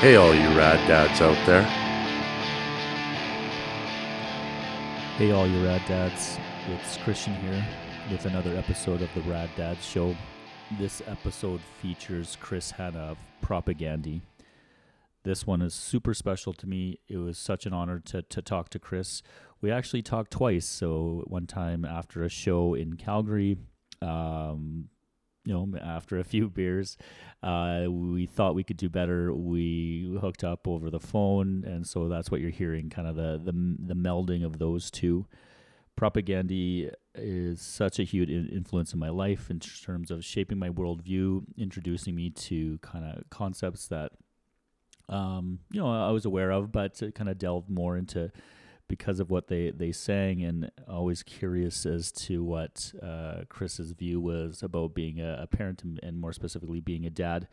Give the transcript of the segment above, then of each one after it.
Hey, all you rad dads out there. Hey, all you rad dads. It's Christian here with another episode of the Rad Dads Show. This episode features Chris Hannah of Propagandhi. This one is super special to me. It was such an honor to, to talk to Chris. We actually talked twice. So, one time after a show in Calgary, um, you know, after a few beers, uh, we thought we could do better. We hooked up over the phone, and so that's what you're hearing, kind of the the, the melding of those two. Propagandhi is such a huge influence in my life in terms of shaping my worldview, introducing me to kind of concepts that, um, you know, I was aware of, but kind of delved more into because of what they, they sang and always curious as to what uh, Chris's view was about being a, a parent and, and, more specifically being a dad.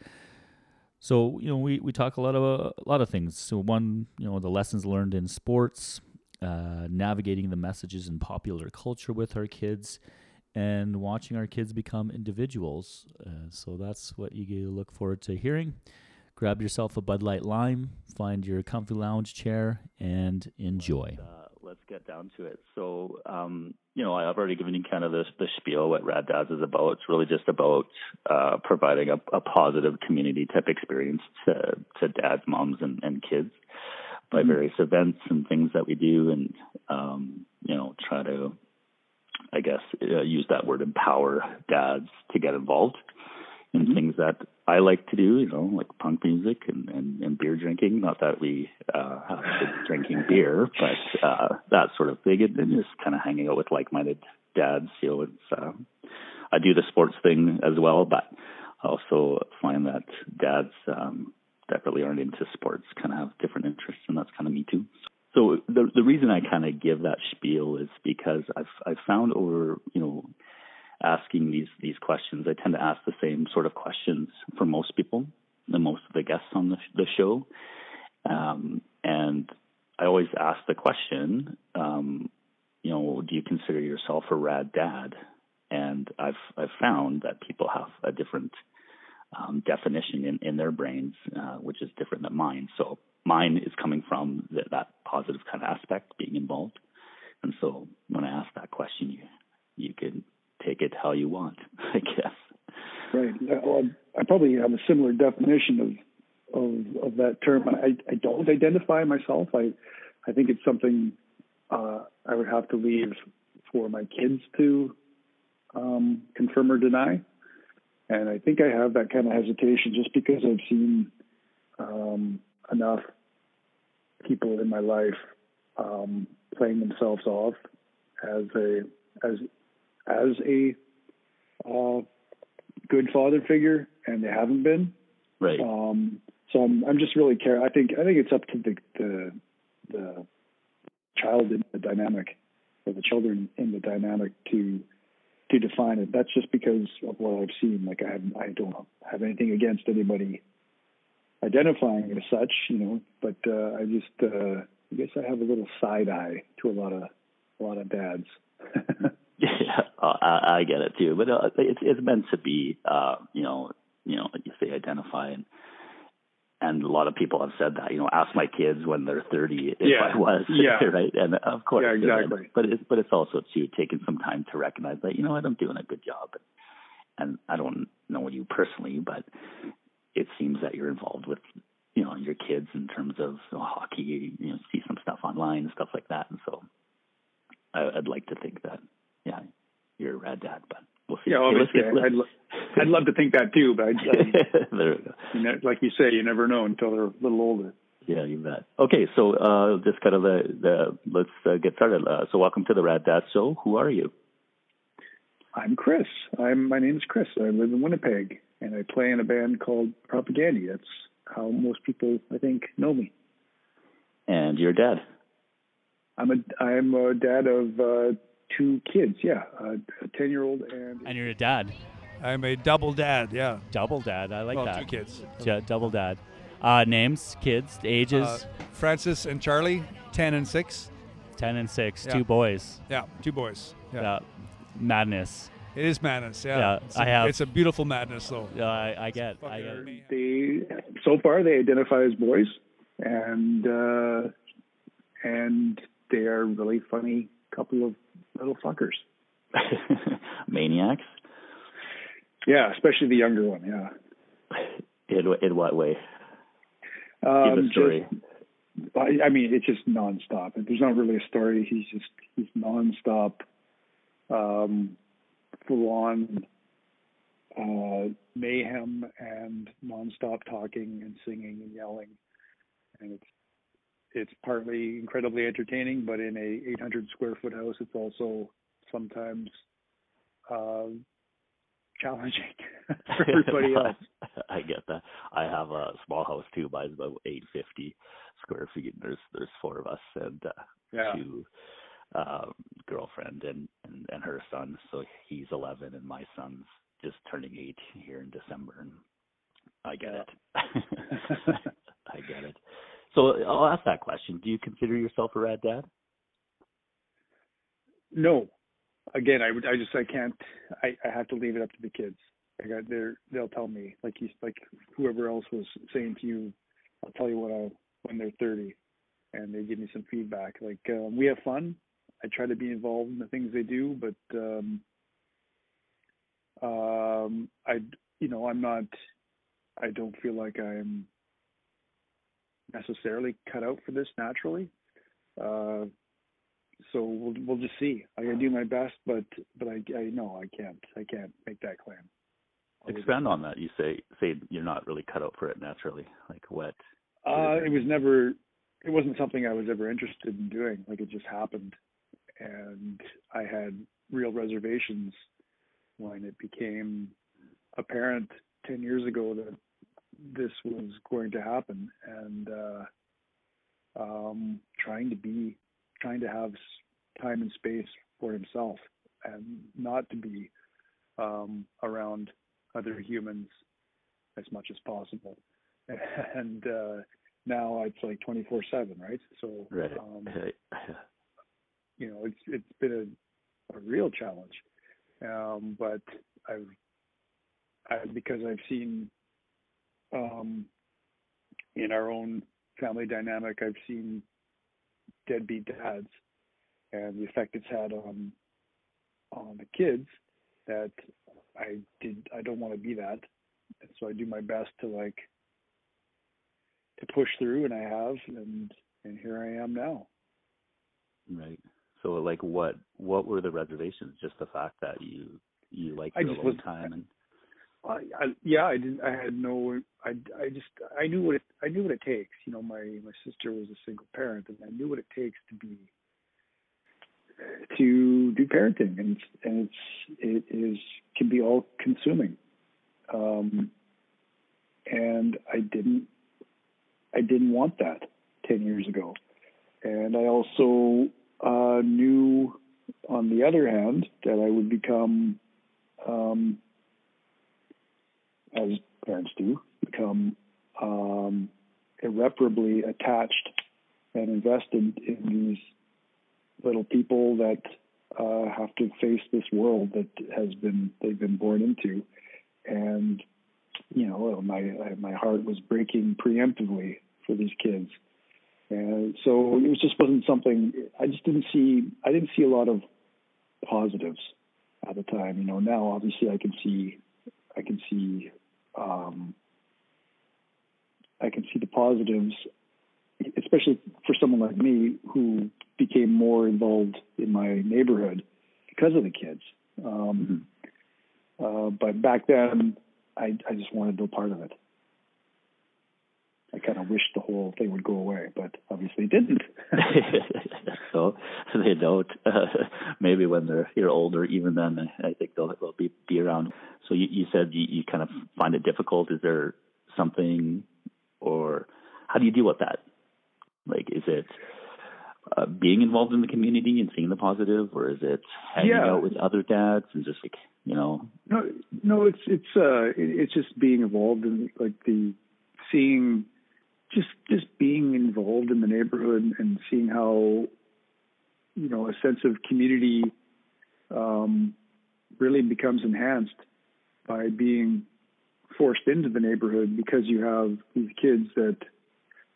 So you know we, we talk a lot of uh, a lot of things. So one you know the lessons learned in sports, uh, navigating the messages in popular culture with our kids, and watching our kids become individuals. Uh, so that's what you look forward to hearing. Grab yourself a Bud Light Lime, find your comfy lounge chair, and enjoy. Let's, uh, let's get down to it. So, um, you know, I've already given you kind of this, the spiel what Rad Dads is about. It's really just about uh, providing a, a, positive community type experience to, to dads, moms, and, and kids by mm-hmm. various events and things that we do, and um, you know, try to, I guess, uh, use that word empower dads to get involved in mm-hmm. things that I like to do, you know, like punk music and, and, and beer drinking. Not that we uh, have been drinking beer, but uh, that sort of thing, and, and just kind of hanging out with like-minded dads. You know, it's uh, I do the sports thing as well, but I also find that dads um, that really aren't into sports kind of have different interests, and that's kind of me too. So the the reason I kind of give that spiel is because I've I've found over you know asking these these questions. I tend to ask the same sort of questions for most people, the most of the guests on the, the show, um, and I always ask the question, um, you know, do you consider yourself a rad dad? And I've I've found that people have a different um, definition in, in their brains, uh, which is different than mine. So mine is coming from the, that positive kind of aspect, being involved. And so when I ask that question, you you can take it how you want, I guess. Right. Well, I probably have a similar definition of of, of that term. I, I don't identify myself. I I think it's something uh, I would have to leave for my kids to um, confirm or deny. And I think I have that kind of hesitation just because I've seen um, enough people in my life um, playing themselves off as a as as a uh, good father figure, and they haven't been. Right. Um, so I'm I'm just really care. I think I think it's up to the the the child in the dynamic or the children in the dynamic to to define it. That's just because of what I've seen. Like I have, I don't have anything against anybody identifying as such, you know, but uh, I just uh, I guess I have a little side eye to a lot of a lot of dads. Uh, I, I get it too, but uh, it's it's meant to be. Uh, you know, you know, if they identify and and a lot of people have said that. You know, ask my kids when they're thirty if yeah. I was. Yeah. right. And of course. Yeah, exactly. but it's but it's also too taking some time to recognize that you know what I'm doing a good job, and I don't know you personally, but it seems that you're involved with you know your kids in terms of you know, hockey. You know, see some stuff online and stuff like that, and so I, I'd like to think that yeah, you're a rad dad, but we'll see. Yeah, obviously, I'd, lo- I'd love to think that too, but I, there we go. You know, like you say, you never know until they're a little older. Yeah, you bet. Okay, so uh, just kind of the, the let's uh, get started. Uh, so, welcome to the Rad Dad Show. Who are you? I'm Chris. I'm my name is Chris. I live in Winnipeg, and I play in a band called Propagandhi. That's how most people, I think, know me. And your dad? I'm a I'm a dad of uh, two kids. Yeah, a ten year old and and you're a dad. I'm a double dad. Yeah, double dad. I like well, that. Two kids. Yeah, double dad. Uh, names, kids, ages. Uh, Francis and Charlie, ten and six. Ten and six. Yeah. Two boys. Yeah, two boys. Yeah. yeah. Madness. It is madness. Yeah. Yeah, it's I a, have- It's a beautiful madness, though. Yeah, I, I get. I get. They so far they identify as boys, and uh, and they are really funny couple of little fuckers. Maniacs. Yeah, especially the younger one. Yeah. In in what way? Give Um, a story. Just, I, I mean, it's just nonstop. There's not really a story. He's just he's nonstop, um, full on uh, mayhem and nonstop talking and singing and yelling, and it's it's partly incredibly entertaining, but in a 800 square foot house, it's also sometimes uh, challenging for everybody else. I get that. I have a small house too. Mine's about eight fifty square feet. And there's there's four of us and uh, Yeah. two um, girlfriend and, and and her son. So he's eleven, and my son's just turning eight here in December. And I get Yeah. it. I get it. So I'll ask that question. Do you consider yourself a rad dad? No. Again, I would. I just. I can't. I. I have to leave it up to the kids. I got. They're. They'll tell me. Like you. Like whoever else was saying to you. I'll tell you what. I when they're thirty, and they give me some feedback. Like um, we have fun. I try to be involved in the things they do, but um, um, I. You know, I'm not. I don't feel like I'm necessarily cut out for this naturally. Uh, so we'll we'll just see. I can do my best, but but I I know I can't I can't make that claim. Expand on that. You say say you're not really cut out for it naturally. Like what? Uh, it was never. It wasn't something I was ever interested in doing. Like it just happened, and I had real reservations when it became apparent ten years ago that this was going to happen, and uh, um, trying to be trying to have time and space for himself and not to be um, around other humans as much as possible. And uh, now it's like 24/7, right? So, Right. um, you know, it's it's been a, a real challenge. Um, but I've I, because I've seen um, in our own family dynamic, I've seen deadbeat dads and the effect it's had on on the kids that I did I don't want to be that. And so I do my best to like to push through and I have and and here I am now. Right. So like what what were the reservations? Just the fact that you you like your alone time and I, yeah, I didn't. I had no. I I just I knew what it. I knew what it takes. You know, my my sister was a single parent, and I knew what it takes to be to do parenting, and and it's it is can be all consuming. Um, and I didn't. I didn't want that ten years ago, and I also uh, knew, on the other hand, that I would become. Um, as parents do, become um, irreparably attached and invested in these little people that uh, have to face this world that has been they've been born into, and you know my my heart was breaking preemptively for these kids, and so it was just wasn't something I just didn't see I didn't see a lot of positives at the time. You know now obviously I can see I can see um, I can see the positives, especially for someone like me who became more involved in my neighborhood because of the kids. Um, uh, but back then, I, I just wanted no part of it. I kind of wished the whole thing would go away, but obviously it didn't. so they don't. Uh, maybe when they're you're older, even then, I think they'll they'll be be around. So you, you said you, you kind of find it difficult. Is there something, or how do you deal with that? Like, is it uh, being involved in the community and seeing the positive, or is it hanging Yeah. out with other dads and just like you know? No, no, it's it's uh it, it's just being involved in like the seeing just just being involved in the neighborhood and seeing how you know a sense of community um really becomes enhanced by being forced into the neighborhood because you have these kids that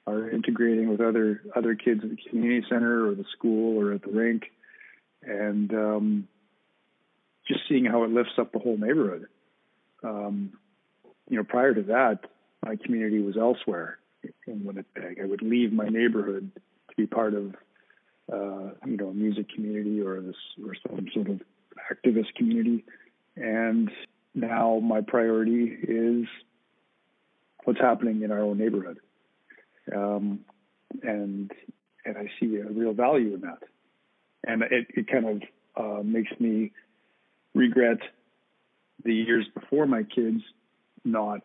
are integrating with other other kids at the community center or the school or at the rink, and um, just seeing how it lifts up the whole neighborhood. Um, you know, prior to that, my community was elsewhere in Winnipeg. I would leave my neighborhood to be part of, uh, you know, a music community or this or some sort of activist community, and now my priority is what's happening in our own neighborhood, um, and and I see a real value in that, and it, it kind of uh, makes me regret the years before my kids not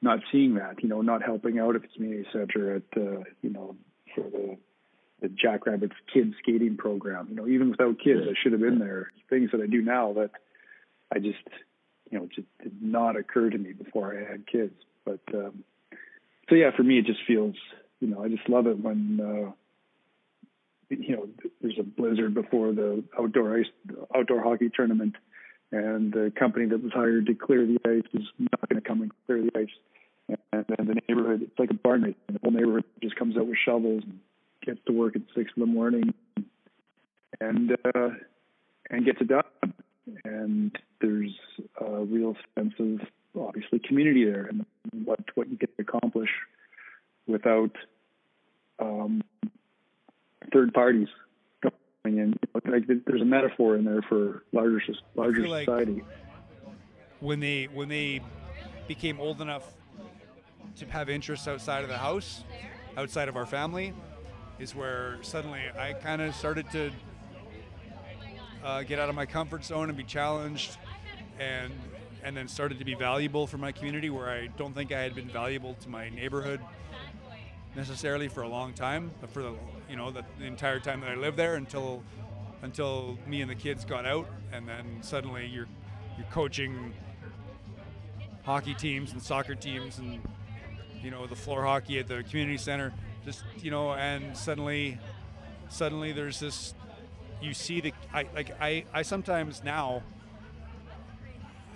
not seeing that, you know, not helping out at the community center at uh, you know for the the Jackrabbits kids skating program. You know, even without kids, I should have been there. Things that I do now that I just you know just did not occur to me before I had kids. But um, so yeah, for me, it just feels you know I just love it when. Uh, you know, there's a blizzard before the outdoor ice, outdoor hockey tournament, and the company that was hired to clear the ice is not going to come and clear the ice. And then the neighborhood, it's like a barn. The whole neighborhood just comes out with shovels and gets to work at six in the morning, and uh, and gets it done. And there's a real sense of obviously community there and what what you can accomplish without um, third parties in. Like there's a metaphor in there for larger larger like- society. when they when they became old enough to have interests outside of the house, outside of our family, is where suddenly I kind of started to uh, get out of my comfort zone and be challenged, and and then started to be valuable for my community, where I don't think I had been valuable to my neighborhood necessarily for a long time, but for the you know the, the entire time that I lived there until until me and the kids got out, and then suddenly you're you're coaching hockey teams and soccer teams and you know the floor hockey at the community center. Just you know and suddenly suddenly there's this you see the I like I I sometimes now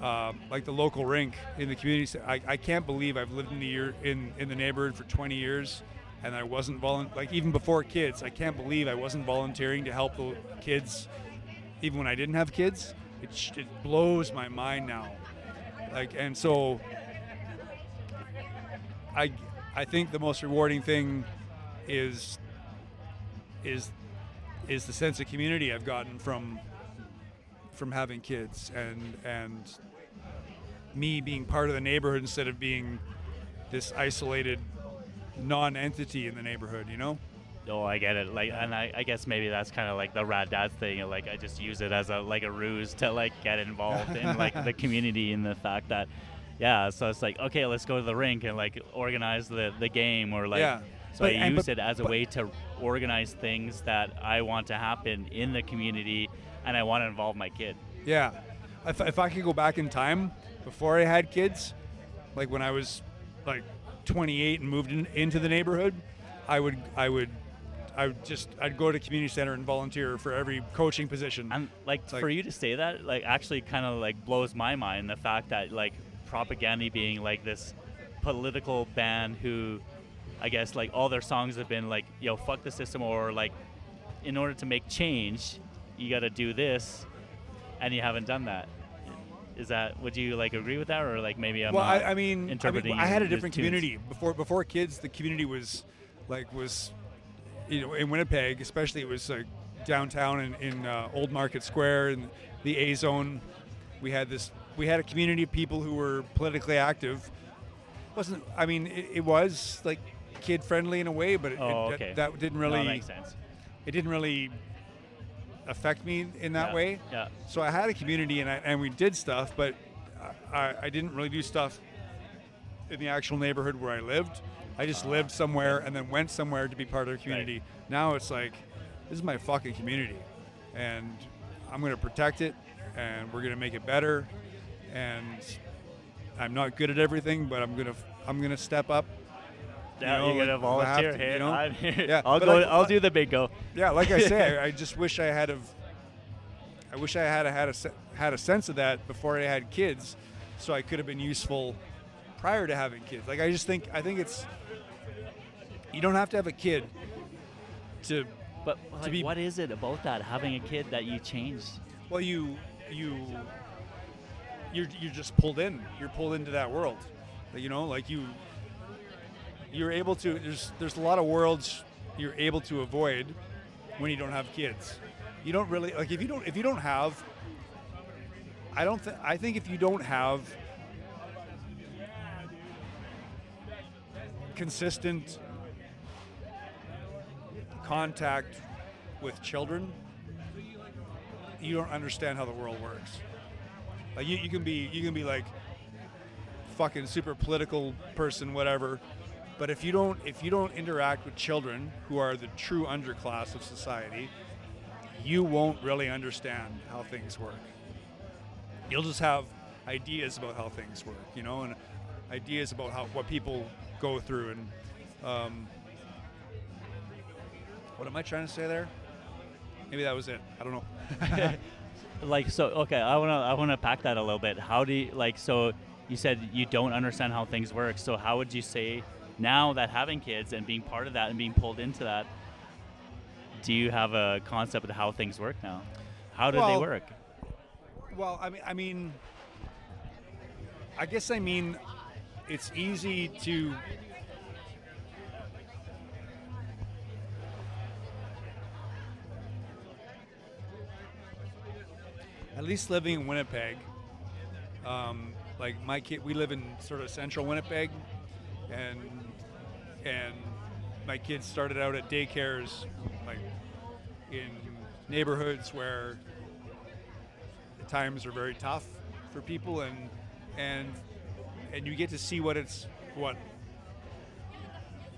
uh, like the local rink in the community. I, I can't believe I've lived in the year in in the neighborhood for 20 years and I wasn't volun like even before kids I can't believe I wasn't volunteering to help the kids even when I didn't have kids. It, it blows my mind now. Like and so I I think the most rewarding thing is is is the sense of community I've gotten from from having kids and and me being part of the neighborhood instead of being this isolated non-entity in the neighborhood you know Oh, I get it. Like, and I, I guess maybe that's kind of like the rad dads thing. Like, I just use it as a like a ruse to like get involved in like the community and the fact that, yeah. So it's like, okay, let's go to the rink and like organize the the game or like. Yeah. So But- I use but- it as a but- way to organize things that I want to happen in the community, and I want to involve my kid. Yeah. If, if I could go back in time before I had kids, like when I was like 28 and moved in, into the neighborhood, I would I would I would just I'd go to community center and volunteer for every coaching position. And like, like- for you to say that, like actually kind of like blows my mind. The fact that like Propagandhi being like this political band who, I guess like all their songs have been like, yo, fuck the system, or like, in order to make change, you got to do this, and you haven't done that. Is that would you like agree with that, or like maybe I'm well, I, I mean, I, mean, interpreting I had a different tunes? community before. Before kids, the community was like was, you know, in Winnipeg, especially it was like downtown in, in uh, Old Market Square and the A Zone. We had this. We had a community of people who were politically active. wasn't I mean, it, it was like kid friendly in a way, but it, Oh, it- that, that didn't No, really that makes sense. it didn't really affect me in that Yeah, way. Yeah. So I had a community and I, and we did stuff, but I, I didn't really do stuff in the actual neighborhood where I lived. I just uh-huh. lived somewhere and then went somewhere to be part of the community. Now it's like, this is my fucking community, and I'm going to protect it, and we're going to make it better. And I'm not good at everything, but I'm gonna I'm gonna step up. Yeah, know, you're gonna like, have volunteer. to, Hey, you know? I'm here. Yeah, I'll go. I- I'll do the bingo. Yeah, like I say, I, I just wish I had have I wish I had a, had a had a sense of that before I had kids, so I could have been useful prior to having kids. Like I just think I think it's you don't have to have a kid to But like, be- what is it about that having a kid that you changed? well you you you're you're just pulled in. You're pulled into that world. You know, like you you're able to there's there's a lot of worlds you're able to avoid when you don't have kids. You don't really like if you don't if you don't have I don't think I think if you don't have consistent contact with children, you don't understand how the world works. Like you, you can be you can be like fucking super political person, whatever. But if you don't if you don't interact with children who are the true underclass of society, you won't really understand how things work. You'll just have ideas about how things work, you know, and ideas about how what people go through and um, what am I trying to say there? Maybe that was it. I don't know. Like so, okay, I wanna I wanna pack that a little bit. How do you like? So you said you don't understand how things work. So how would you say now that having kids and being part of that and being pulled into that, do you have a concept of how things work now? How do they work? Well, I mean, I mean, I guess I mean, it's easy to. At least living in Winnipeg, um, like my kid, we live in sort of central Winnipeg, and and my kids started out at daycares, like in neighborhoods where the times are very tough for people and and and you get to see what it's what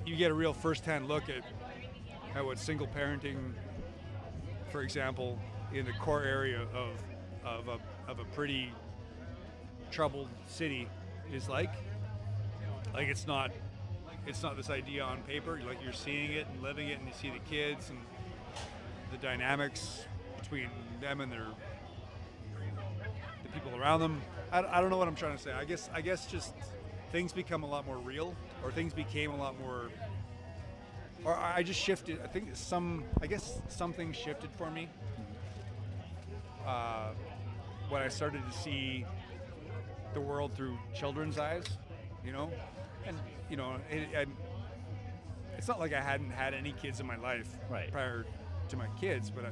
you get a real first-hand look at at what single parenting for example in the core area of of a, of a pretty troubled city is like. Like it's not it's not this idea on paper like you're seeing it and living it and you see the kids and the dynamics between them and their the people around them. I, I don't know what I'm trying to say. I guess I guess just things become a lot more real, or things became a lot more. Or I just shifted. I think some. I guess something shifted for me uh, when I started to see the world through children's eyes. You know, and you know, it, I, it's not like I hadn't had any kids in my life Right. prior to my kids, but uh,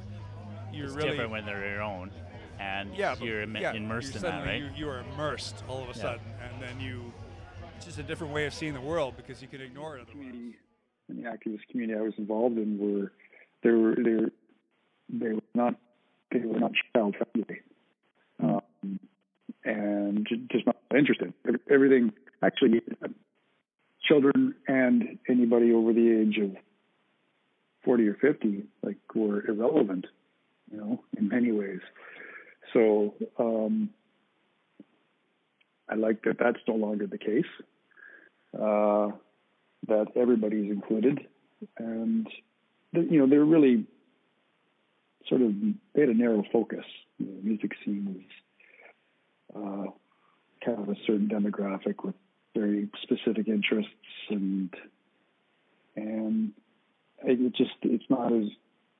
you're It's really different when they're your own, and yeah, you're Im- yeah, immersed you're in that, right? You, you are immersed all of a Yeah. sudden, and then you. It's just a different way of seeing the world because you can ignore it otherwise. community and the activist community I was involved in were they were they were, they were not they were not child friendly um, and just not interested. Everything actually, children and anybody over the age of forty or fifty like were irrelevant, you know, in many ways. So um, I like that that's no longer the case. Uh, that everybody's included, and you know they're really sort of they had a narrow focus. You know, the music scene was uh, kind of a certain demographic with very specific interests, and and it just it's not as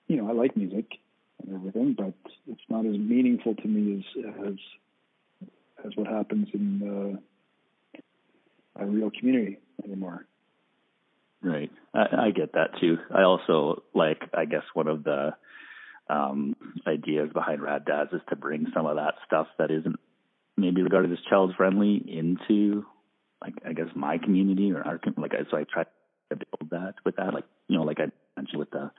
you know I like music and everything, but it's not as meaningful to me as as as what happens in uh, a real community anymore. Right. I, I get that too. I also like, I guess one of the um, ideas behind Rad Dads is to bring some of that stuff that isn't maybe regarded as child friendly into, like, I guess my community or our, com- like, so I try to build that with that, like, you know, like I mentioned with the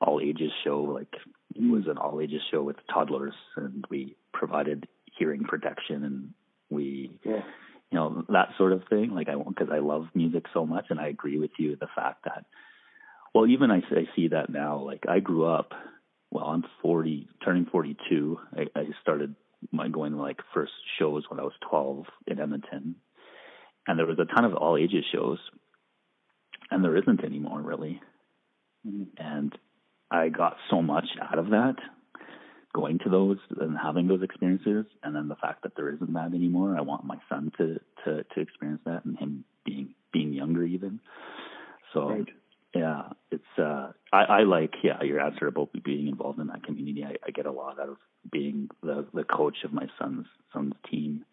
all ages show, like, it was an all ages show with toddlers and we provided hearing protection and we, Yeah. you know that sort of thing. Like i because i love music so much and i agree with you the fact that well even i, I see that now like i grew up well i'm 40 turning 42 i, I started my going like first shows when i was 12 in edmonton and there was a ton of all ages shows and there isn't anymore really Mhm. and i got so much out of that going to those and having those experiences, and then the fact that there isn't that anymore. I want my son to to to experience that, and him being being younger even. So Right. yeah, it's uh, I, I like yeah your answer about being involved in that community. I, I get a lot out of being the the coach of my son's son's team,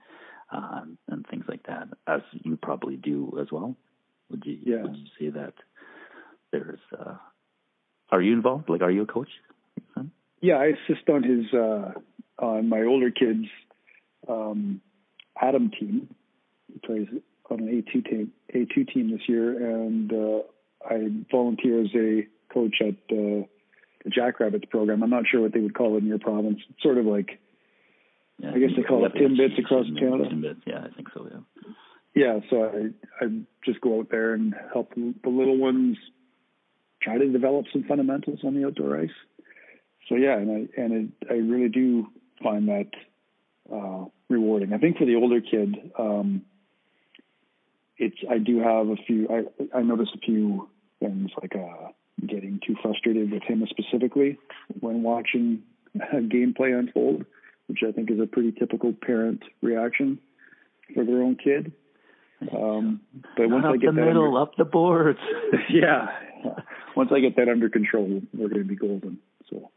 um, and things like that, as you probably do as well. Would you Yeah. would you say that there's uh, are you involved? Like, are you a coach? Yeah, I assist on his uh, on my older kids' um, Atom team. He plays on an A two team A two team this year, and uh, I volunteer as a coach at uh, the Jackrabbits program. I'm not sure what they would call it in your province. It's sort of like Yeah, I guess they call it yeah, Timbits across Canada. Timbits, yeah, I think so. Yeah. yeah. So I I just go out there and help the little ones try to develop some fundamentals on the outdoor ice. So yeah, and I and it, I really do find that uh, rewarding. I think for the older kid, um, it's I do have a few. I I notice a few things like uh, getting too frustrated with him specifically when watching gameplay unfold, which I think is a pretty typical parent reaction for their own kid. Um, but once Not I get the that middle, under, up the boards. yeah, once I get that under control, we're going to be golden. So.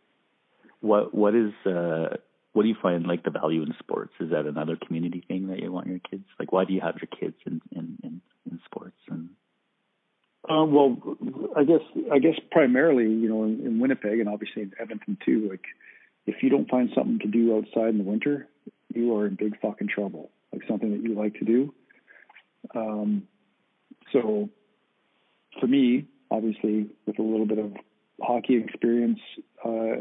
what what is uh what do you find like the value in sports? Is that another community thing that you want your kids? Like, why do you have your kids in in in, in sports? And Um, well, I guess I guess primarily, you know, in, in Winnipeg and obviously in Edmonton too. Like, if you don't find something to do outside in the winter, you are in big fucking trouble. Like something that you like to do. Um, so, for me, obviously, with a little bit of hockey experience uh,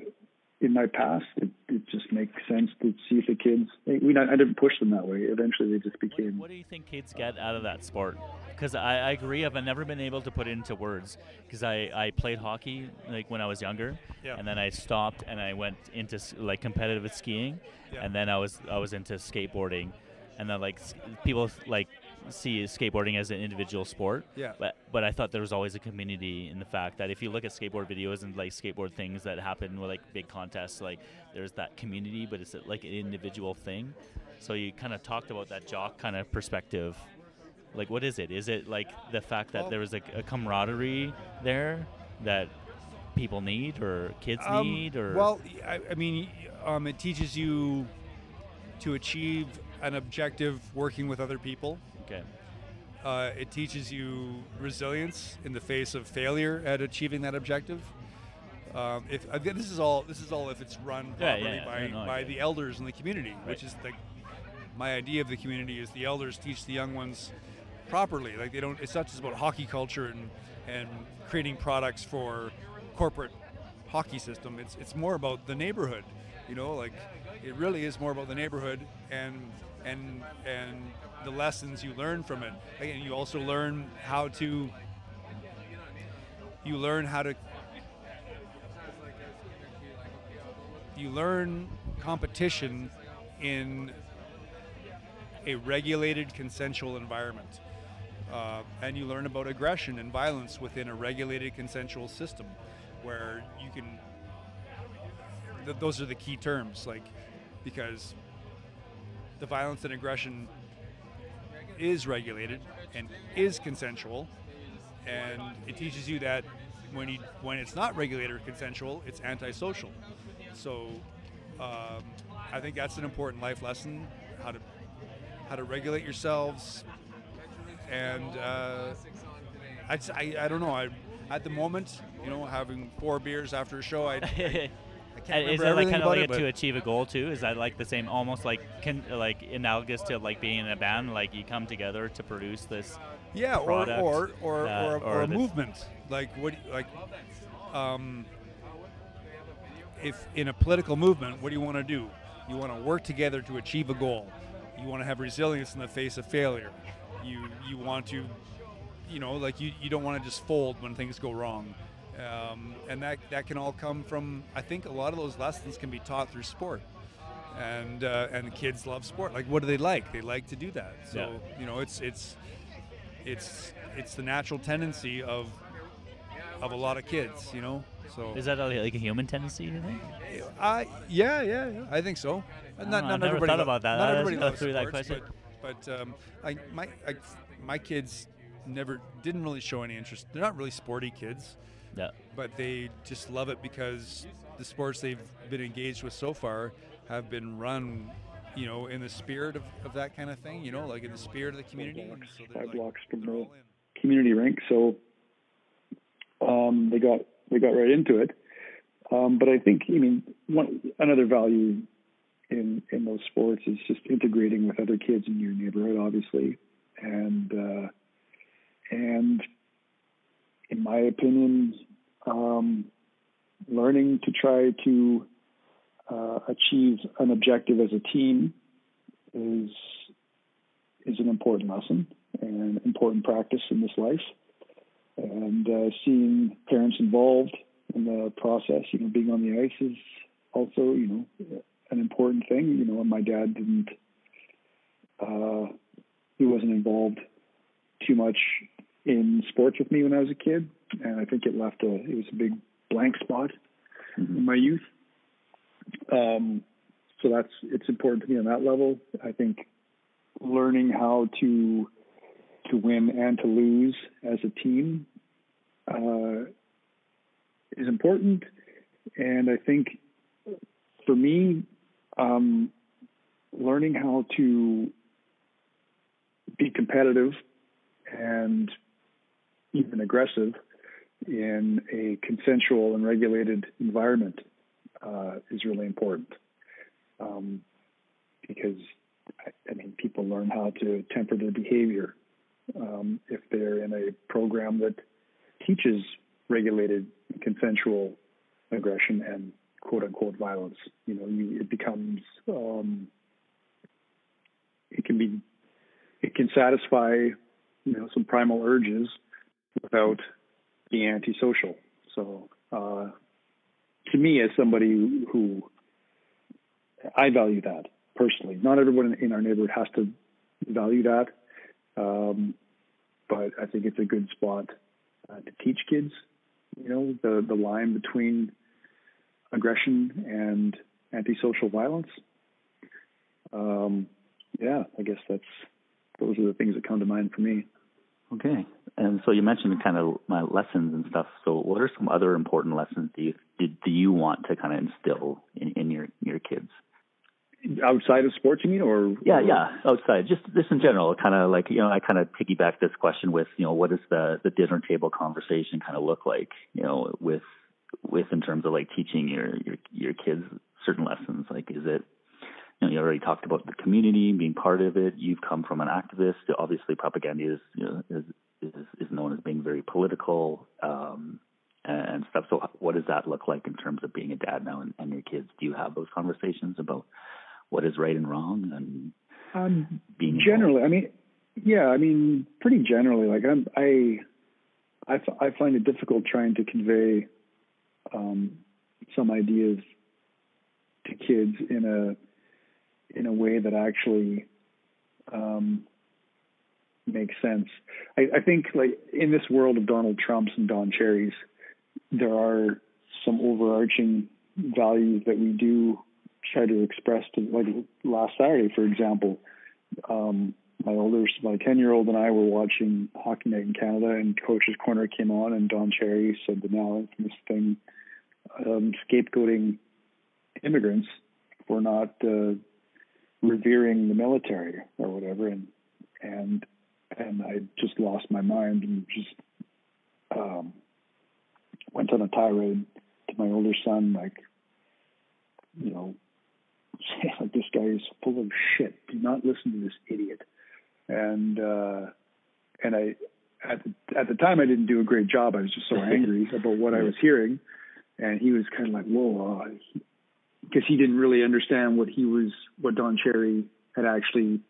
in my past, it, it just makes sense to see if the kids. We not, I didn't push them that way. Eventually, they just What, became. what do you think kids get out of that sport? Because I, I agree, I've never been able to put it into words. Because I, I played hockey like when I was younger, Yeah. and then I stopped and I went into like competitive skiing, Yeah. and then I was I was into skateboarding, and then like people like see skateboarding as an individual sport. Yeah. But but I thought there was always a community in the fact that if you look at skateboard videos and like skateboard things that happen with like big contests, like there's that community, but it's like an individual thing. So you kind of talked about that jock kind of perspective. Like, what is it? Is it like the fact that there was a, a camaraderie there that people need or kids Um, need or well, I, I mean, um, it teaches you to achieve an objective working with other people. Okay, Uh, it teaches you resilience in the face of failure at achieving that objective. Um, if uh, this is all, this is all if it's run properly yeah, yeah. by, No, no, by the elders in the community, which is the my idea of the community is the elders teach the young ones properly. Like they don't. It's not just about hockey culture and and creating products for corporate hockey system. It's it's more about the neighborhood. You know, like it really is more about the neighborhood and and and the lessons you learn from it. And you also learn how to you learn how to you learn competition in a regulated consensual environment uh, and you learn about aggression and violence within a regulated consensual system where you can th- those are the key terms like because the violence and aggression is regulated and is consensual. And it teaches you that when you when it's not regulated or consensual it's antisocial. So um, i think that's an important life lesson how to how to regulate yourselves. And uh, I, I, I don't know I at the moment you know having four beers after a show I, I, I can't is remember that like kind of like it, to achieve a goal too? Is that like the same, almost like can like analogous to like being in a band? Like you come together to produce this. yeah or product or or, that- or, or or a movement like what like um, if in a political movement what do you want to do you want to work together to achieve a goal you want to have resilience in the face of failure you you want to you know like you, you don't want to just fold when things go wrong um, and that that can all come from i think a lot of those lessons can be taught through sport and uh, and kids love sport like what do they like they like to do that so Yeah. you know it's it's it's it's the natural tendency of of a lot of kids you know So Is that like a human tendency? You think? Uh, yeah, yeah, yeah, I think so. Don't Not, know, not I've never everybody thought lo- about that. Not everybody loves through that sports, question. But, but um, I, my I, my kids never didn't really show any interest. They're not really sporty kids, Yeah. but they just love it because the sports they've been engaged with so far have been run, you know, in the spirit of, of that kind of thing. You know, like in the spirit of the community. and blocks- so five like- blocks from they're the- community rink, so um, they got they got right into it. Um, but I think, I mean, one another value in in those sports is just integrating with other kids in your neighborhood, obviously, and uh, and in my opinion, um, learning to try to uh, achieve an objective as a team is is an important lesson and important practice in this life. And uh, seeing parents involved in the process, you know, being on the ice is also, you know, an important thing. You know, my dad didn't, uh, he wasn't involved too much in sports with me when I was a kid, and I think it left a, it was a big blank spot Mhm. in my youth. Um, so that's it's important to me on that level. I think learning how to to win and to lose as a team uh, is important, and I think for me, um, learning how to be competitive and even aggressive in a consensual and regulated environment uh, is really important um, because I, mean people learn how to temper their behavior um, if they're in a program that teaches regulated consensual aggression and quote unquote violence. You know, you, it becomes um, it can be it can satisfy you know some primal urges without being antisocial. So uh, to me, as somebody who I value that personally. Not everyone in our neighborhood has to value that, um, but I think it's a good spot uh, to teach kids. You know, the the line between aggression and antisocial violence. Um, yeah, I guess that's those are the things that come to mind for me. Okay. And so you mentioned kind of my lessons and stuff. So what are some other important lessons do you do, do you want to kind of instill in, in your your kids? Outside of sports, you mean, or Yeah, yeah, outside. Just this in general, kind of like you know, I kind of piggyback this question with you know, what does the the dinner table conversation kind of look like? You know, with with in terms of like teaching your your your kids certain lessons. Like, is it you know, you already talked about the community being part of it. You've come from an activist. Obviously, Propagandhi is you know is is, is known as being very political um, and stuff. So, what does that look like in terms of being a dad now and, and your kids? Do you have those conversations about what is right and wrong and Um, being generally, I mean, yeah, I mean, pretty generally. Like I'm, I, I, f- I find it difficult trying to convey um, some ideas to kids in a in a way that actually um, makes sense. I, I think, like in this world of Donald Trumps and Don Cherries, there are some overarching values that we do try to express to like last Saturday, for example. Um, my older, my ten year old and I were watching Hockey Night in Canada, and Coach's Corner came on, and Don Cherry said the now infamous thing, um, scapegoating immigrants for not uh, revering the military or whatever, and and and I just lost my mind and just um, went on a tirade to my older son, like, you know, like this guy is full of shit. Do not listen to this idiot. And uh, and I at the, at the time I didn't do a great job. I was just so angry about what I was hearing, and he was kind of like, whoa, because he didn't really understand what he was what Don Cherry had actually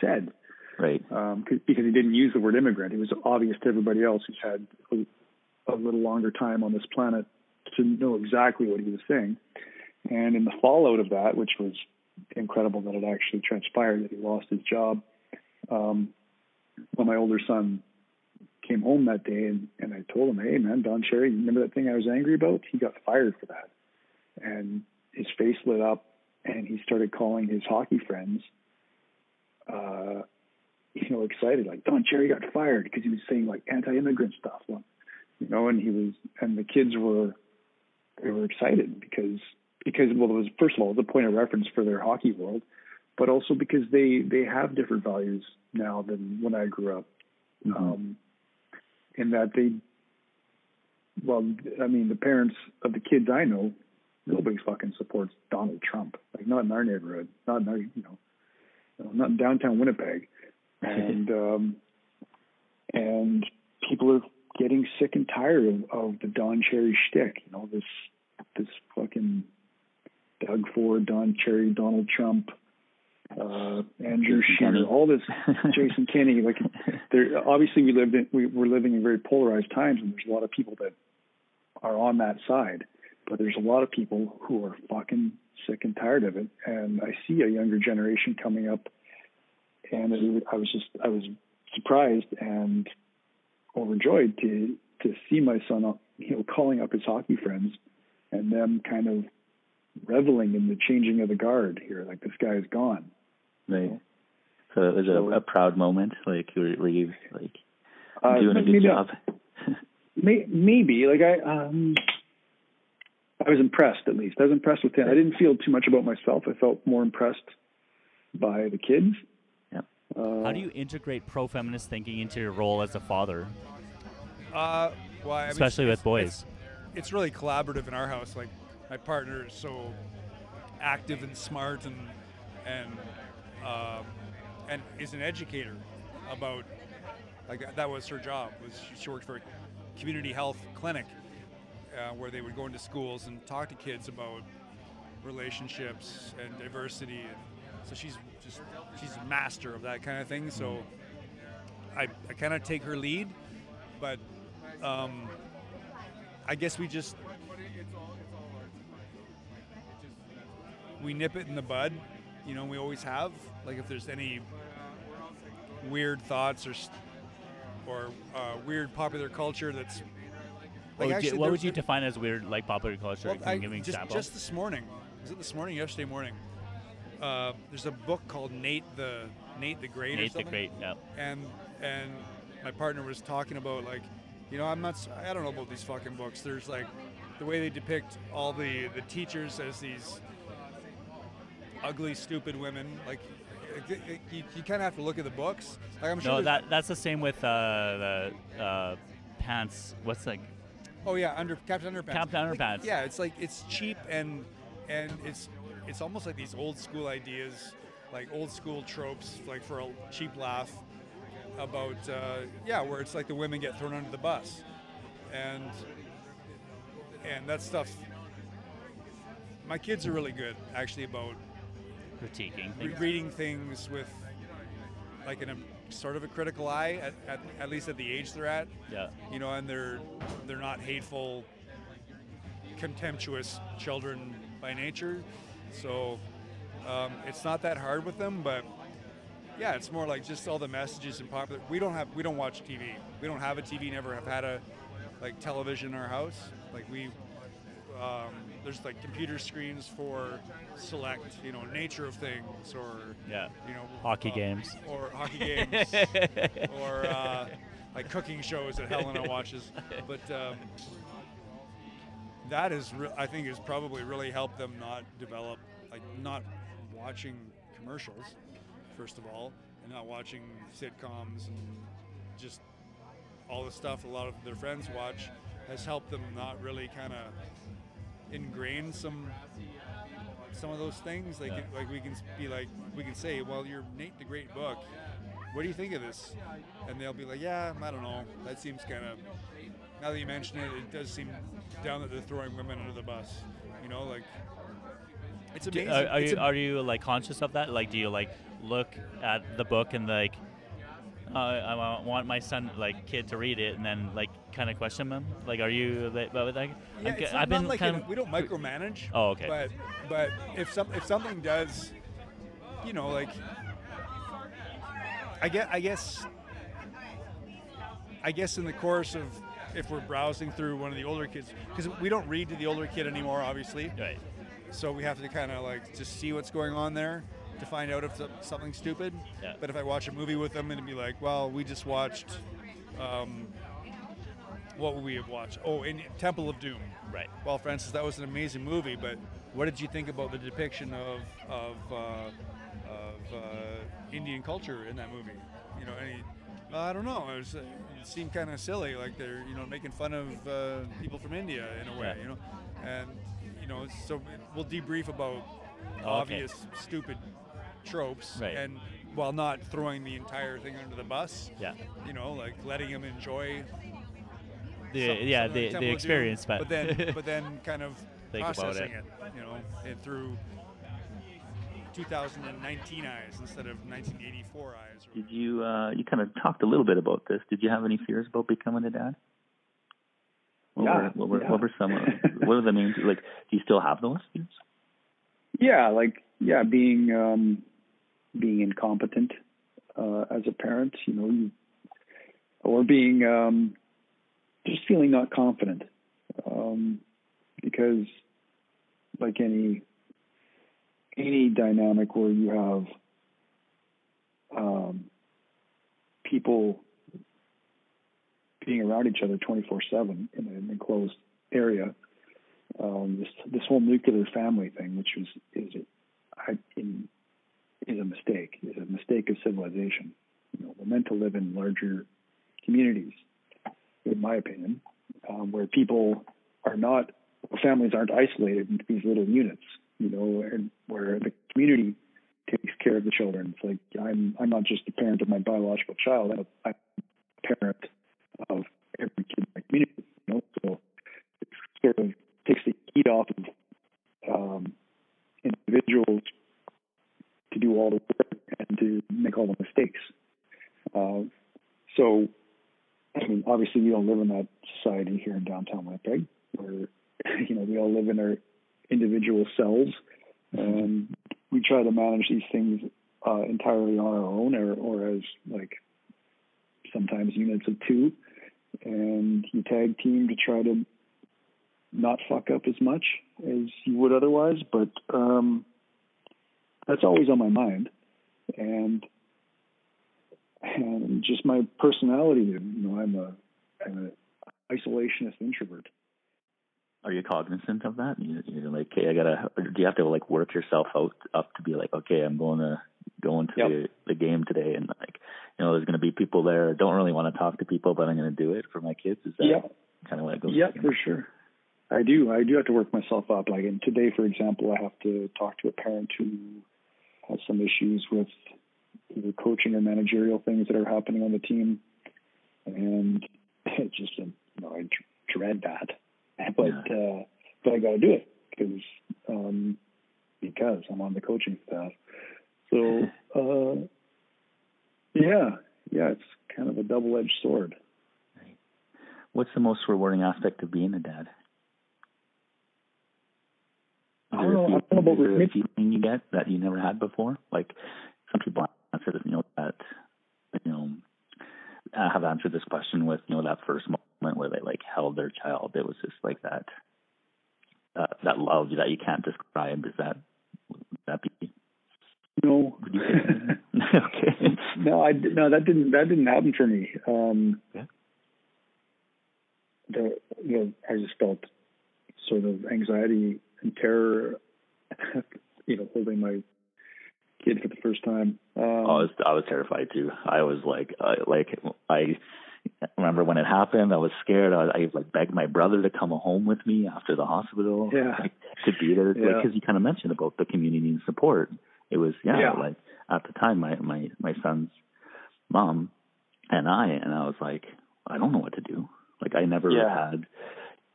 said right? um, because he didn't use the word immigrant. It was obvious to everybody else who's had a, a little longer time on this planet to know exactly what he was saying. And in the fallout of that, which was incredible that it actually transpired that he lost his job, um, when my older son came home that day and, and I told him, Hey man, Don Cherry, remember that thing I was angry about? He got fired for that. And his face lit up and he started calling his hockey friends, uh, you know, excited, like Don Cherry got fired because he was saying like anti-immigrant stuff, you know, and he was, and the kids were, they were excited because, because, well, it was, first of all, the point of reference for their hockey world, but also because they, they have different values now than when I grew up. Mm-hmm. Um, in that they, well, I mean, the parents of the kids I know, nobody fucking supports Donald Trump. Like not in our neighborhood, not in our, you know, not in downtown Winnipeg, and um, and people are getting sick and tired of, of the Don Cherry shtick. You know, this this fucking Doug Ford, Don Cherry, Donald Trump, uh, Andrew Scheer, all this Jason Kenney. Like, there obviously we lived in we, we're living in very polarized times, and there's a lot of people that are on that side, but there's a lot of people who are fucking sick and tired of it. And I see a younger generation coming up, and it, I was just I was surprised and overjoyed to to see my son, you know, calling up his hockey friends and them kind of reveling in the changing of the guard here. Like this guy is gone. Right. So it was so, a, a, proud moment. Like were, were you like uh, doing a good job? may, maybe like I um I was impressed at least. I was impressed with him. I didn't feel too much about myself. I felt more impressed by the kids. Yeah. Uh, How do you integrate pro feminist thinking into your role as a father? Uh, well, I especially mean, with boys. It's, it's really collaborative in our house. Like my partner is so active and smart and and um, and is an educator about like that was her job was she worked for a community health clinic uh, where they would go into schools and talk to kids about relationships and diversity and so she's just she's a master of that kind of thing so I, I kind of take her lead but um, I guess we just we nip it in the bud. You know, we always have. Like if there's any weird thoughts or or uh, weird popular culture that's like what would you, what would you define as weird, like popular culture? Well, I, just, just, this morning, was it this morning? Yesterday morning. Uh, there's a book called Nate the Nate the Great. Nate the Great, yeah. And and my partner was talking about like, you know, I'm not, I don't know about these fucking books. There's like the way they depict all the the teachers as these ugly, stupid women. Like, you, you kind of have to look at the books. Like, I'm sure. No, that that's the same with uh, the uh, pants. What's like? Oh yeah, under Captain Underpants. Captain Underpants. Like, yeah, it's like it's cheap and and it's it's almost like these old school ideas, like old school tropes, like for a cheap laugh about uh, yeah, where it's like the women get thrown under the bus, and and that stuff. My kids are really good actually about critiquing things. Re- reading things with like an, a sort of a critical eye at, at, at least at the age they're at yeah you know and they're they're not hateful contemptuous children by nature so um, it's not that hard with them but yeah it's more like just all the messages and popular we don't have we don't watch tv we don't have a tv never have had a like television in our house. Like we um, there's like computer screens for select, you know, nature of things or yeah, you know, hockey uh, games. or hockey games or uh, like cooking shows that Helena watches. But um, that is, re- I think, has probably really helped them not develop like not watching commercials, first of all, and not watching sitcoms and just all the stuff a lot of their friends watch has helped them not really kind of ingrain some some of those things. Like yeah. like we can be like we can say, well, you're Nate the Great book. What do you think of this? And they'll be like, yeah, I don't know. That seems kind of. Now that you mention it, it does seem down that they're throwing women under the bus. You know, like it's amazing. are, are you are you like conscious of that? Like, do you like look at the book and like uh, I want my son, like kid, to read it, and then like kind of question them. Like, are you like? like yeah, it's I've been like kind of, we don't micromanage. Oh, okay. But but if some if something does, you know, like I get I guess I guess in the course of if we're browsing through one of the older kids, because we don't read to the older kid anymore, obviously. Right. So we have to kind of like just see what's going on there to find out if something's stupid. Yeah. But if I watch a movie with them, and it'd be like, well, we just watched. Um, what would we have watched? Oh, in Temple of Doom. Right. Well, Francis, that was an amazing movie, but what did you think about the depiction of of, uh, of uh, Indian culture in that movie? You know, any, I don't know. It, was, uh, it seemed kind of silly, like they're you know making fun of uh, people from India in a way, you know, and you know, so we'll debrief about Okay. obvious stupid tropes, Right. and while not throwing the entire thing under the bus, Yeah. you know, like letting them enjoy The yeah something the the experience, Doom, but, then but then kind of processing it. it. you know, and through 2019 eyes instead of 1984 eyes. Did you uh, you kind of talked a little bit about this? Did you have any fears about becoming a dad? What Yeah, were, what were, yeah. what were some? of- what were the main? Like, do you still have those fears? Yeah, like yeah, being um, being incompetent uh, as a parent, you know, you, or being um, just feeling not confident, um, because like any any dynamic where you have um, people being around each other 24/7 in an enclosed area, um, this this whole nuclear family thing, which is I, in, is a mistake, is a mistake of civilization. You know, we're meant to live in larger communities, in my opinion, um, where people are not families aren't isolated into these little units. You know, and where the community takes care of the children. It's like I'm I'm not just a parent of my biological child. I'm a, I'm a parent of every kid in my community. You know, so it sort of takes the heat off of um, individuals to do all the work and to make all the mistakes. Uh, so, I mean, obviously, we don't live in that society here in downtown Winnipeg, where you know we all live in our individual cells. and we try to manage these things uh, entirely on our own, or, or as like sometimes units of two, and you tag team to try to not fuck up as much as you would otherwise. But um, that's always on my mind, and and just my personality. You know, I'm a I'm a isolationist introvert. Are you cognizant of that? You, you're like, okay, I gotta. Do you have to like work yourself out up to be like, okay, I'm going to going to Yep. the, the game today, and like, you know, there's going to be people there. I don't really want to talk to people, but I'm going to do it for my kids. Is that Yeah. kind of what it goes? Yeah, for sure. I do. I do have to work myself up. Like and today, for example, I have to talk to a parent who has some issues with either coaching or managerial things that are happening on the team, and it just you know I dread that, but uh, but I got to do it because um, because I'm on the coaching staff. So uh, yeah, yeah, it's kind of a double-edged sword. What's the most rewarding aspect of being a dad? I don't know. I don't know about a feeling you get that you never had before? Like some people answer this, you know, that you know, I have answered this question with you know that first moment where they like held their child. It was just like that, uh, that love that you can't describe. Is that would that be? No. Would you say? okay. no, I no that didn't that didn't happen for me. Um, Yeah. the, the I just felt sort of anxiety and terror, you know, holding my kid for the first time. Um, I was I was terrified too. I was like I like I remember when it happened. I was scared. I, I like begged my brother to come home with me after the hospital. Yeah. like, to be there Yeah. because you kind of mentioned about the community and support. It was yeah, Yeah. like at the time my my my son's mom and I and I was like I don't know what to do. Like I never Yeah. had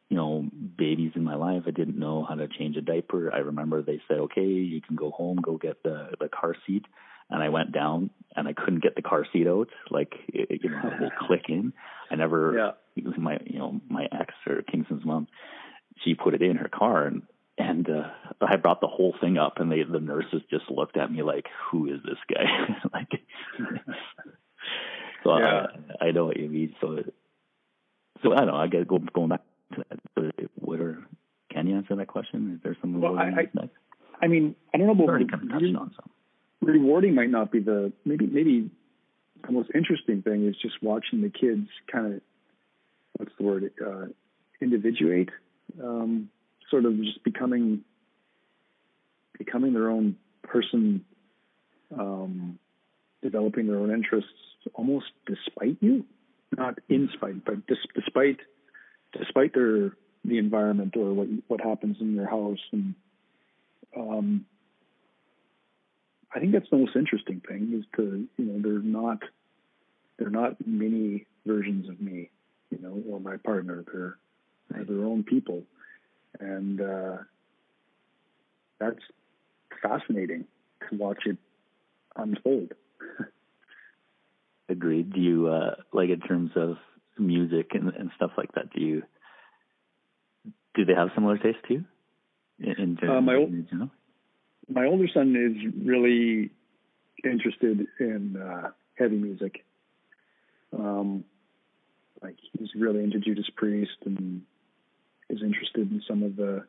you know babies in my life. I didn't know how to change a diaper. I remember they said okay, you can go home, go get the the car seat and I went down and I couldn't get the car seat out, like it, you know whole click in. I never Yeah. my you know my ex or Kingston's mom. She put it in her car and and uh, I brought the whole thing up and they the nurses just looked at me like who is this guy like. so Yeah. I I know what you mean. So so I don't know. I get go, going back to that. So what are can you answer that question? Is there some Well, I- I- I mean, I don't know We've already kind of touched on some. Rewarding might not be the maybe maybe the most interesting thing is just watching the kids kind of what's the word uh, individuate, um, sort of just becoming becoming their own person, um, developing their own interests almost despite you, not in spite, but dis- despite despite their the environment or what what happens in your house and um, I think that's the most interesting thing is to you know they're not they're not mini versions of me, you know, or my partner. They're they're their own people, and uh, that's fascinating to watch it unfold. Agreed. Do you uh, like in terms of music and, and stuff like that? Do you do they have similar taste too? In, in, gen- Uh, my ol- in general? My older son is really interested in uh, heavy music. Um, like he's really into Judas Priest and is interested in some of the.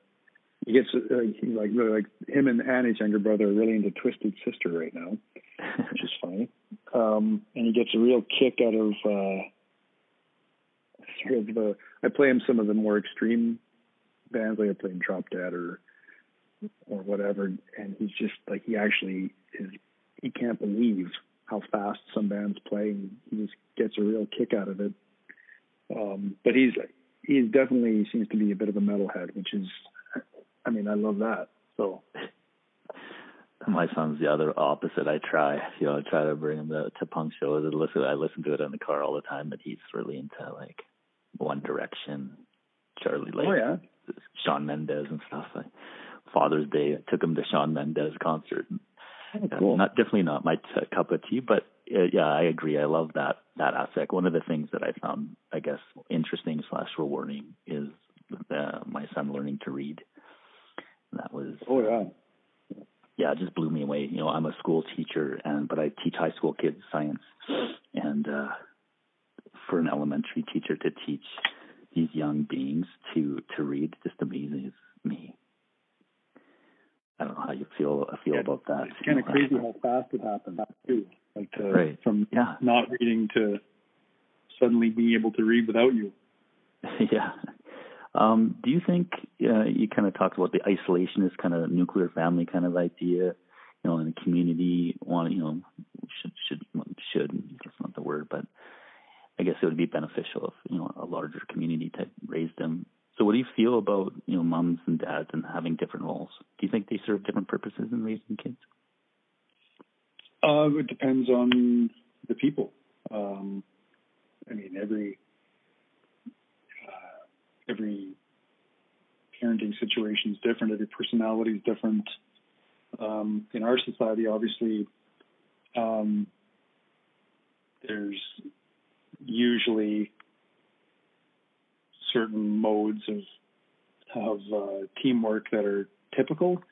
He gets uh, he like really like him and his younger brother are really into Twisted Sister right now, which is funny. Um, and he gets a real kick out of uh, sort of the. I play him some of the more extreme bands, like I play him Drop Dead or or whatever, and he's just like he actually is. He can't believe how fast some bands play. And he just gets a real kick out of it. Um, but he's he's definitely seems to be a bit of a metalhead, which is, I mean, I love that. So My son's the other opposite. I try, you know, I try to bring him to, to punk shows and listen. I listen to it in the car all the time, but he's really into like One Direction, Charlie, like oh yeah, Shawn Mendes and stuff. Like Father's Day, I took him to Shawn Mendes concert. oh, Uh. Not definitely not my t- cup of tea, but uh, yeah, I agree. I love that that aspect. One of the things that I found, I guess, interesting slash rewarding is uh, my son learning to read. That was oh yeah. yeah, it just blew me away. You know, I'm a school teacher, and but I teach high school kids science, and uh, for an elementary teacher to teach these young beings to to read just amazes me. I don't know how you feel feel Yeah, about that. It's kind of crazy how fast it happened too. Like to, Right. from Yeah, not reading to suddenly being able to read without you. yeah. Um, do you think uh, you kind of talked about the isolationist kind of nuclear family kind of idea, you know, in the community? Want you know, should should should that's not the word, but I guess it would be beneficial if you know a larger community type raised them. So, what do you feel about you know moms and dads and having different roles? Do you think they serve different purposes in raising kids? Uh, it depends on the people. Um, I mean, every uh, every parenting situation is different. Every personality is different. Um, in our society, obviously, um, there's usually certain modes of of uh, teamwork that are typical,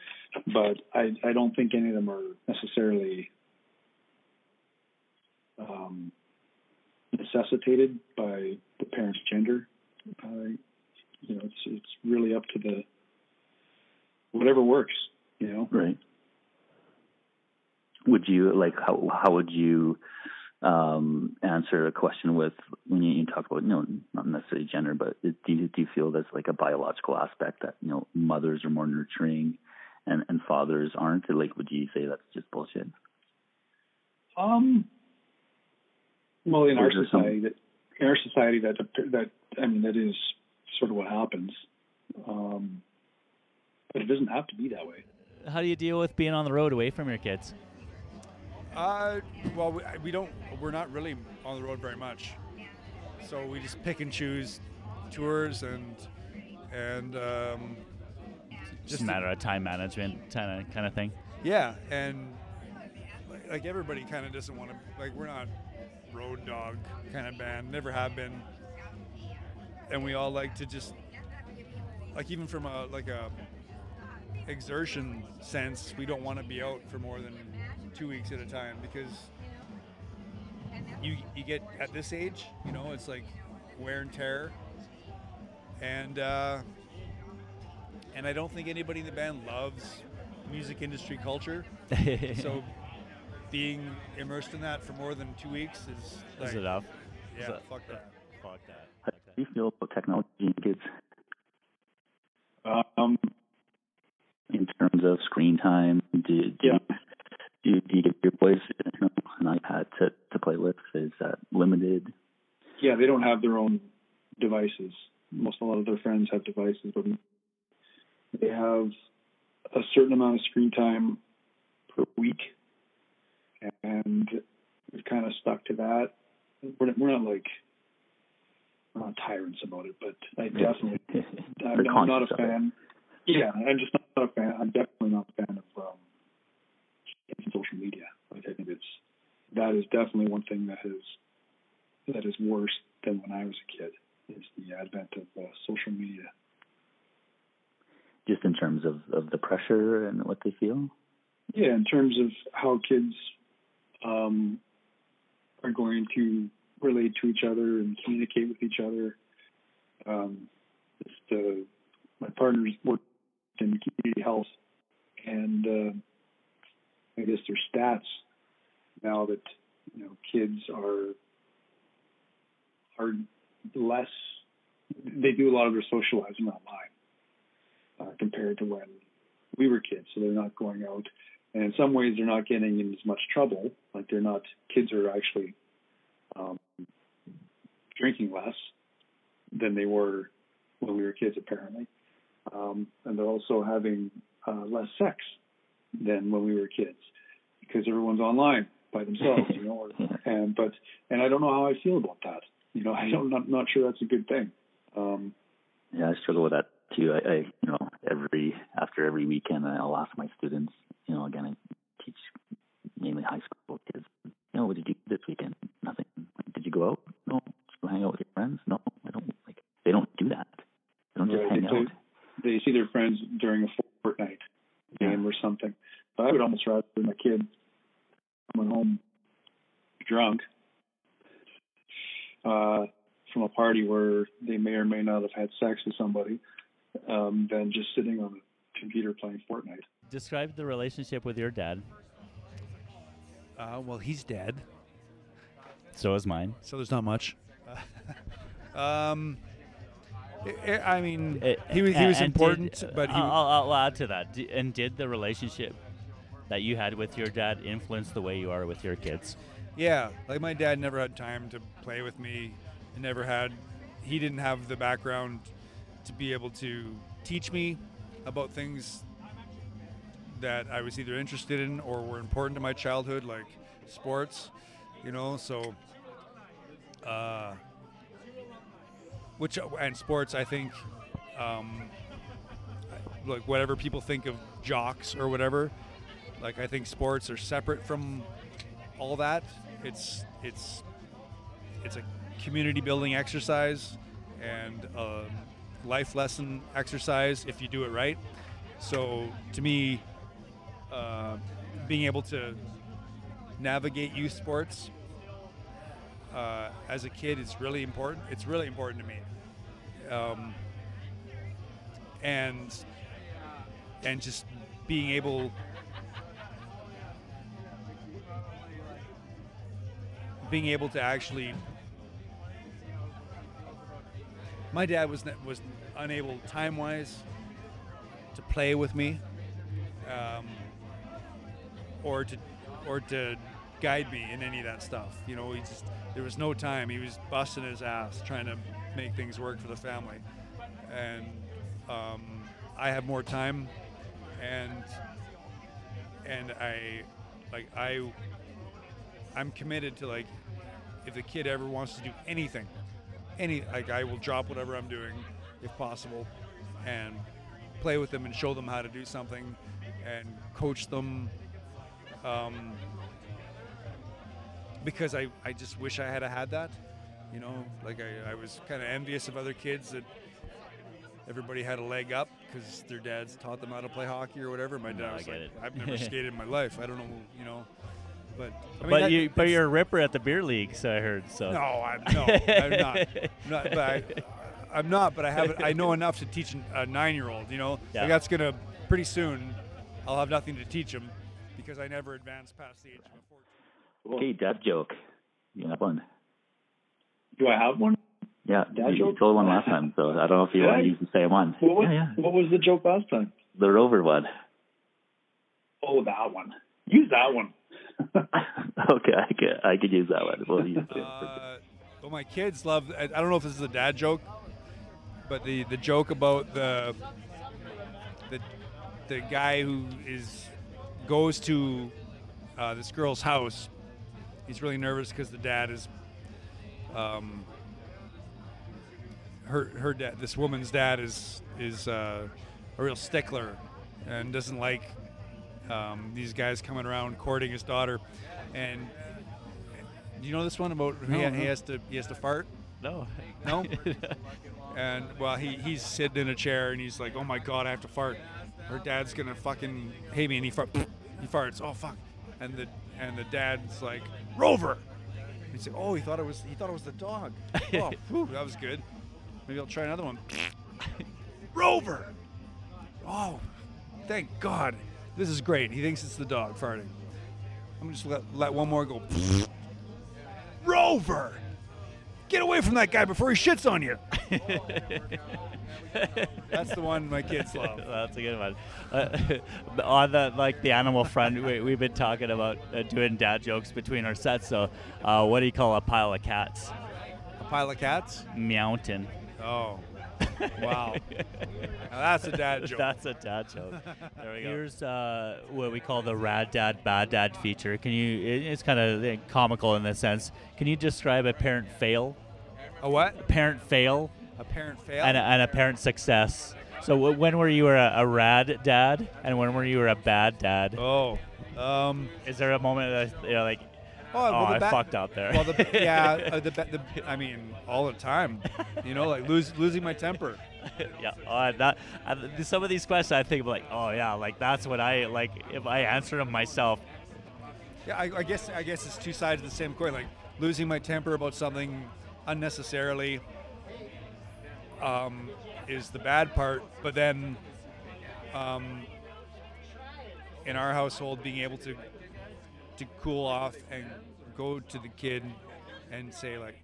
but I, I don't think any of them are necessarily um, necessitated by the parent's gender. Uh, you know, it's it's really up to the whatever works. You know, Right. Would you like how how would you um, answer a question with when you, you talk about you know not necessarily gender, but do you do you feel there's like a biological aspect that you know mothers are more nurturing and and fathers aren't? Like, would you say that's just bullshit? um, well, in Or our is some- society, that in our society, that that I mean, that is sort of what happens. Um, but it doesn't have to be that way. How do you deal with being on the road away from your kids? Uh, well, we, we don't. We're not really on the road very much, so we just pick and choose tours and and um, Just a matter of time management, kind of kind of thing. Yeah, and like, like everybody kind of doesn't want to. Like we're not road dog kind of band. Never have been. And we all like to just like even from a like a exertion sense, we don't want to be out for more than two weeks at a time because you you get at this age, you know, it's like wear and tear and uh, and I don't think anybody in the band loves music industry culture. so being immersed in that for more than two weeks is like, Is it up? yeah, Is it- fuck that. Fuck that. How do you feel about technology and kids Um, in terms of screen time? Do, do, Yeah. You, do, do you give your boys you know, an iPad to, to play with? Is that limited? yeah, they don't have their own devices. Most a lot of their friends have devices, but they have a certain amount of screen time per week, and we've kind of stuck to that. We're not, we're not like we're not tyrants about it, but I definitely I'm, I'm not a conscious of it. fan. Yeah, I'm just not a fan. I'm definitely not a fan of um, social media. Like I think it's that is definitely one thing that is that is worse than when I was a kid. Is the advent of uh, social media. Just in terms of, of the pressure and what they feel? Yeah, in terms of how kids um, are going to relate to each other and communicate with each other. Um, just, uh, my partner's worked in community health, and uh, I guess there's stats now that you know kids are are less. They do a lot of their socializing online uh, compared to when we were kids. So they're not going out and in some ways they're not getting in as much trouble. Like they're not kids are actually um, drinking less than they were when we were kids, apparently, um, and they're also having uh, less sex than when we were kids because everyone's online by themselves, you know. And but and I don't know how I feel about that. You know, I don't, I'm not, sure that's a good thing. Um, Yeah, I struggle with that too. I, I you know, every after every weekend, I'll ask my students. You know, again, I teach mainly high school kids. You know, what did you do this weekend? Nothing. Like, did you go out? No. Did you hang out with your friends? No. I don't. Like, they don't do that. They don't just Right, hang they out. they see their friends during a Fortnite game or something. But I would almost rather my kid coming home drunk uh, from a party where they may or may not have had sex with somebody um, than just sitting on a computer playing Fortnite. Describe the relationship with your dad. Uh, well, he's dead, So is mine. so there's not much. um, I- I I mean, Uh, he was he was and important, did- but he, I'll, I'll, I'll add to that. D- and did the relationship that you had with your dad influence the way you are with your kids? Yeah, like my dad never had time to play with me. He never had. He didn't have the background to be able to teach me about things that I was either interested in or were important to my childhood, like sports. You know, so. Uh, which and sports, I think, um, like whatever people think of jocks or whatever, like I think sports are separate from all that. It's it's it's a community building exercise and a life lesson exercise if you do it right. So to me, uh, being able to navigate youth sports uh, as a kid is really important. It's really important to me. Um, and and just being able being able to actually my dad was was unable time wise to play with me um, or to or to guide me in any of that stuff. You know he just there was no time. He was busting his ass trying to make things work for the family. And um, I have more time and and I like I I'm committed to like if the kid ever wants to do anything, any like I will drop whatever I'm doing if possible and play with them and show them how to do something and coach them um, because I, I just wish I had had that you know? Like I, I was kind of envious of other kids that everybody had a leg up because their dads taught them how to play hockey or whatever. My dad No, was like it. I've never skated in my life. I don't know you know but I mean, but that- you but you're a ripper at the beer league, so I heard. So no, I'm no, I'm not. I'm not but I, I'm not, but I have. I know enough to teach a nine-year-old. You know, Yeah. like that's gonna pretty soon. I'll have nothing to teach him because I never advanced past the age of 14. Okay, dad joke. You have one. Do I have one? Yeah, Dad you, you joke? told one last time, so I don't know if you Did want to use the same one. What was, yeah, yeah. what was the joke last time? The rover one. Oh, that one. Use that one. okay, I could I could use that one. We'll use. Uh, well, my kids love. I, I don't know if this is a dad joke, but the the joke about the the the guy who is goes to uh, this girl's house. He's really nervous because the dad is. Um, her her dad, this woman's dad is is uh, a real stickler, and doesn't like um, these guys coming around courting his daughter. And do you know this one about he, No, he has to he has to fart? No. No. and well, he he's sitting in a chair and he's like, "Oh my god, I have to fart." Her dad's gonna fucking hate me, and he fart. He farts. Oh fuck. And the and the dad's like, "Rover." He said, "Oh, he thought it was he thought it was the dog." oh, whew, that was good. Maybe I'll try another one. Rover. Oh, thank God. This is great. He thinks it's the dog farting. I'm gonna just let, let one more go. Rover! Get away from that guy before he shits on you. That's the one my kids love. That's a good one. Uh, on the like the animal front, we, we've been talking about uh, doing dad jokes between our sets. So, uh, what do you call a pile of cats? A pile of cats? Mountain. Oh, wow. Now that's a dad joke. That's a dad joke. There we go. Here's uh, what we call the rad dad, bad dad feature. Can you? it- It's kind of comical in this sense. Can you describe a parent fail, A what? a parent fail, A parent fail? and a, and a parent success? So, w- when were you a, a rad dad, and when were you a bad dad? oh. Um, Is there a moment that you're like, oh, oh, well, the I ba- fucked up there? Well, the, yeah, uh, the, the, I mean, all the time. You know, like lose, losing my temper. yeah, uh, that uh, some of these questions I think like, oh yeah, like that's what I like. If I answer them myself, Yeah, I, I guess I guess it's two sides of the same coin. Like losing my temper about something unnecessarily um, is the bad part, but then um, in our household, being able to to cool off and go to the kid and say like,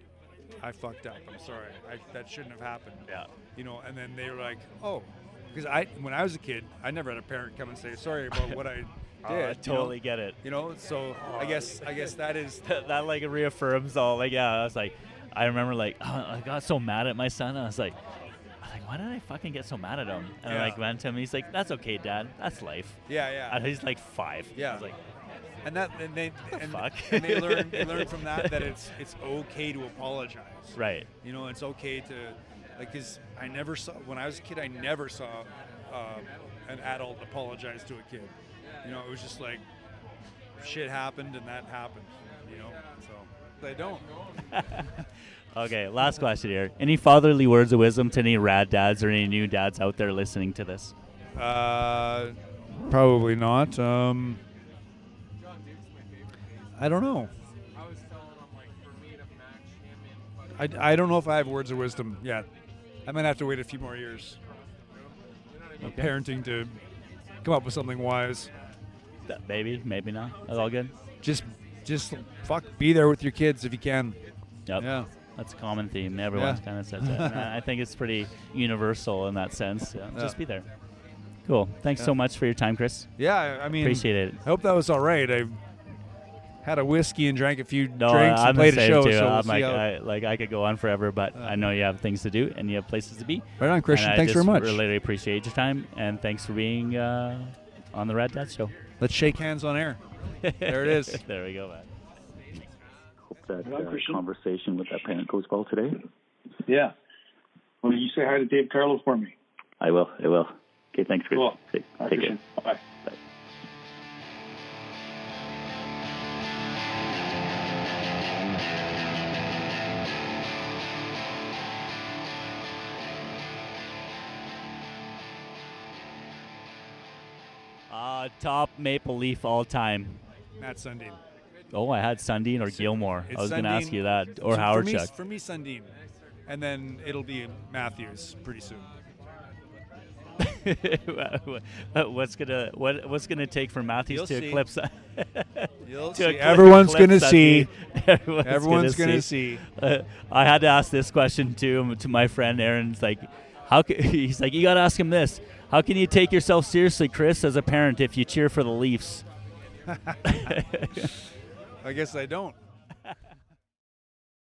"I fucked up. I'm sorry. I, that shouldn't have happened." yeah, You know, and then they were like, "Oh." Because I, when I was a kid, I never had a parent come and say sorry about what I did. oh, I you know? totally get it. You know, so I guess I guess that is that, that, like reaffirms all. Like yeah, I was like, I remember like oh, I got so mad at my son. I was like, I was like, why did I fucking get so mad at him? And I like went to him. He's like, that's okay, dad. That's life. yeah yeah. And he's like five. I Yeah. was like, and that and they the and, and they learn they learn from that that it's it's okay to apologize. right. You know, it's okay to like cuz I never saw when I was a kid I never saw uh, an adult apologize to a kid. You know, it was just like shit happened and that happened, you know. So they don't. Okay, last question here. Any fatherly words of wisdom to any rad dads or any new dads out there listening to this? Uh, probably not. Um, I don't know. I, I don't know if I have words of wisdom yet. I might have to wait a few more years of parenting to come up with something wise. Maybe, maybe not. That's all good. Just just fuck be there with your kids if you can. Yep. Yeah. That's a common theme. Everyone's Yeah. kind of said that. I I think it's pretty universal in that sense. Yeah, Yeah. Just be there. Cool. Thanks so much for your time, Chris. Yeah, I mean Appreciate it. I hope that was all right. I had a whiskey and drank a few No, drinks I'm and played the a same show. too. So we'll I'm like, I, like I could go on forever, but Uh, I know you have things to do and you have places to be. right on, Christian. And I Thanks just very much. Really appreciate your time and thanks for being uh, on the Rad Dad Show. Let's shake hands on air. There it is. there we go, man. Hope that uh, conversation with that parent goes well today. Yeah. Well, you say hi to Dave Carlo for me. I will. I will. Okay. Thanks, Chris. Cool. Take, take care. Bye. Uh, top Maple Leaf all time. Mats Sundin. Oh, I had Sundin or Gilmour. I was going to ask you that. Or So Howard for me, Chuck. For me, Sundin. and then it'll be Matthews pretty soon. what's gonna what what's gonna take for Matthews You'll to see. eclipse? You'll to see. eclipse- Everyone's gonna see. Everyone's, Everyone's gonna, gonna see. see. Uh, I had to ask this question to to my friend Aaron. It's like, how? Ca- he's like, you got to ask him this. How can you take yourself seriously, Chris, as a parent, if you cheer for the Leafs? I guess I don't.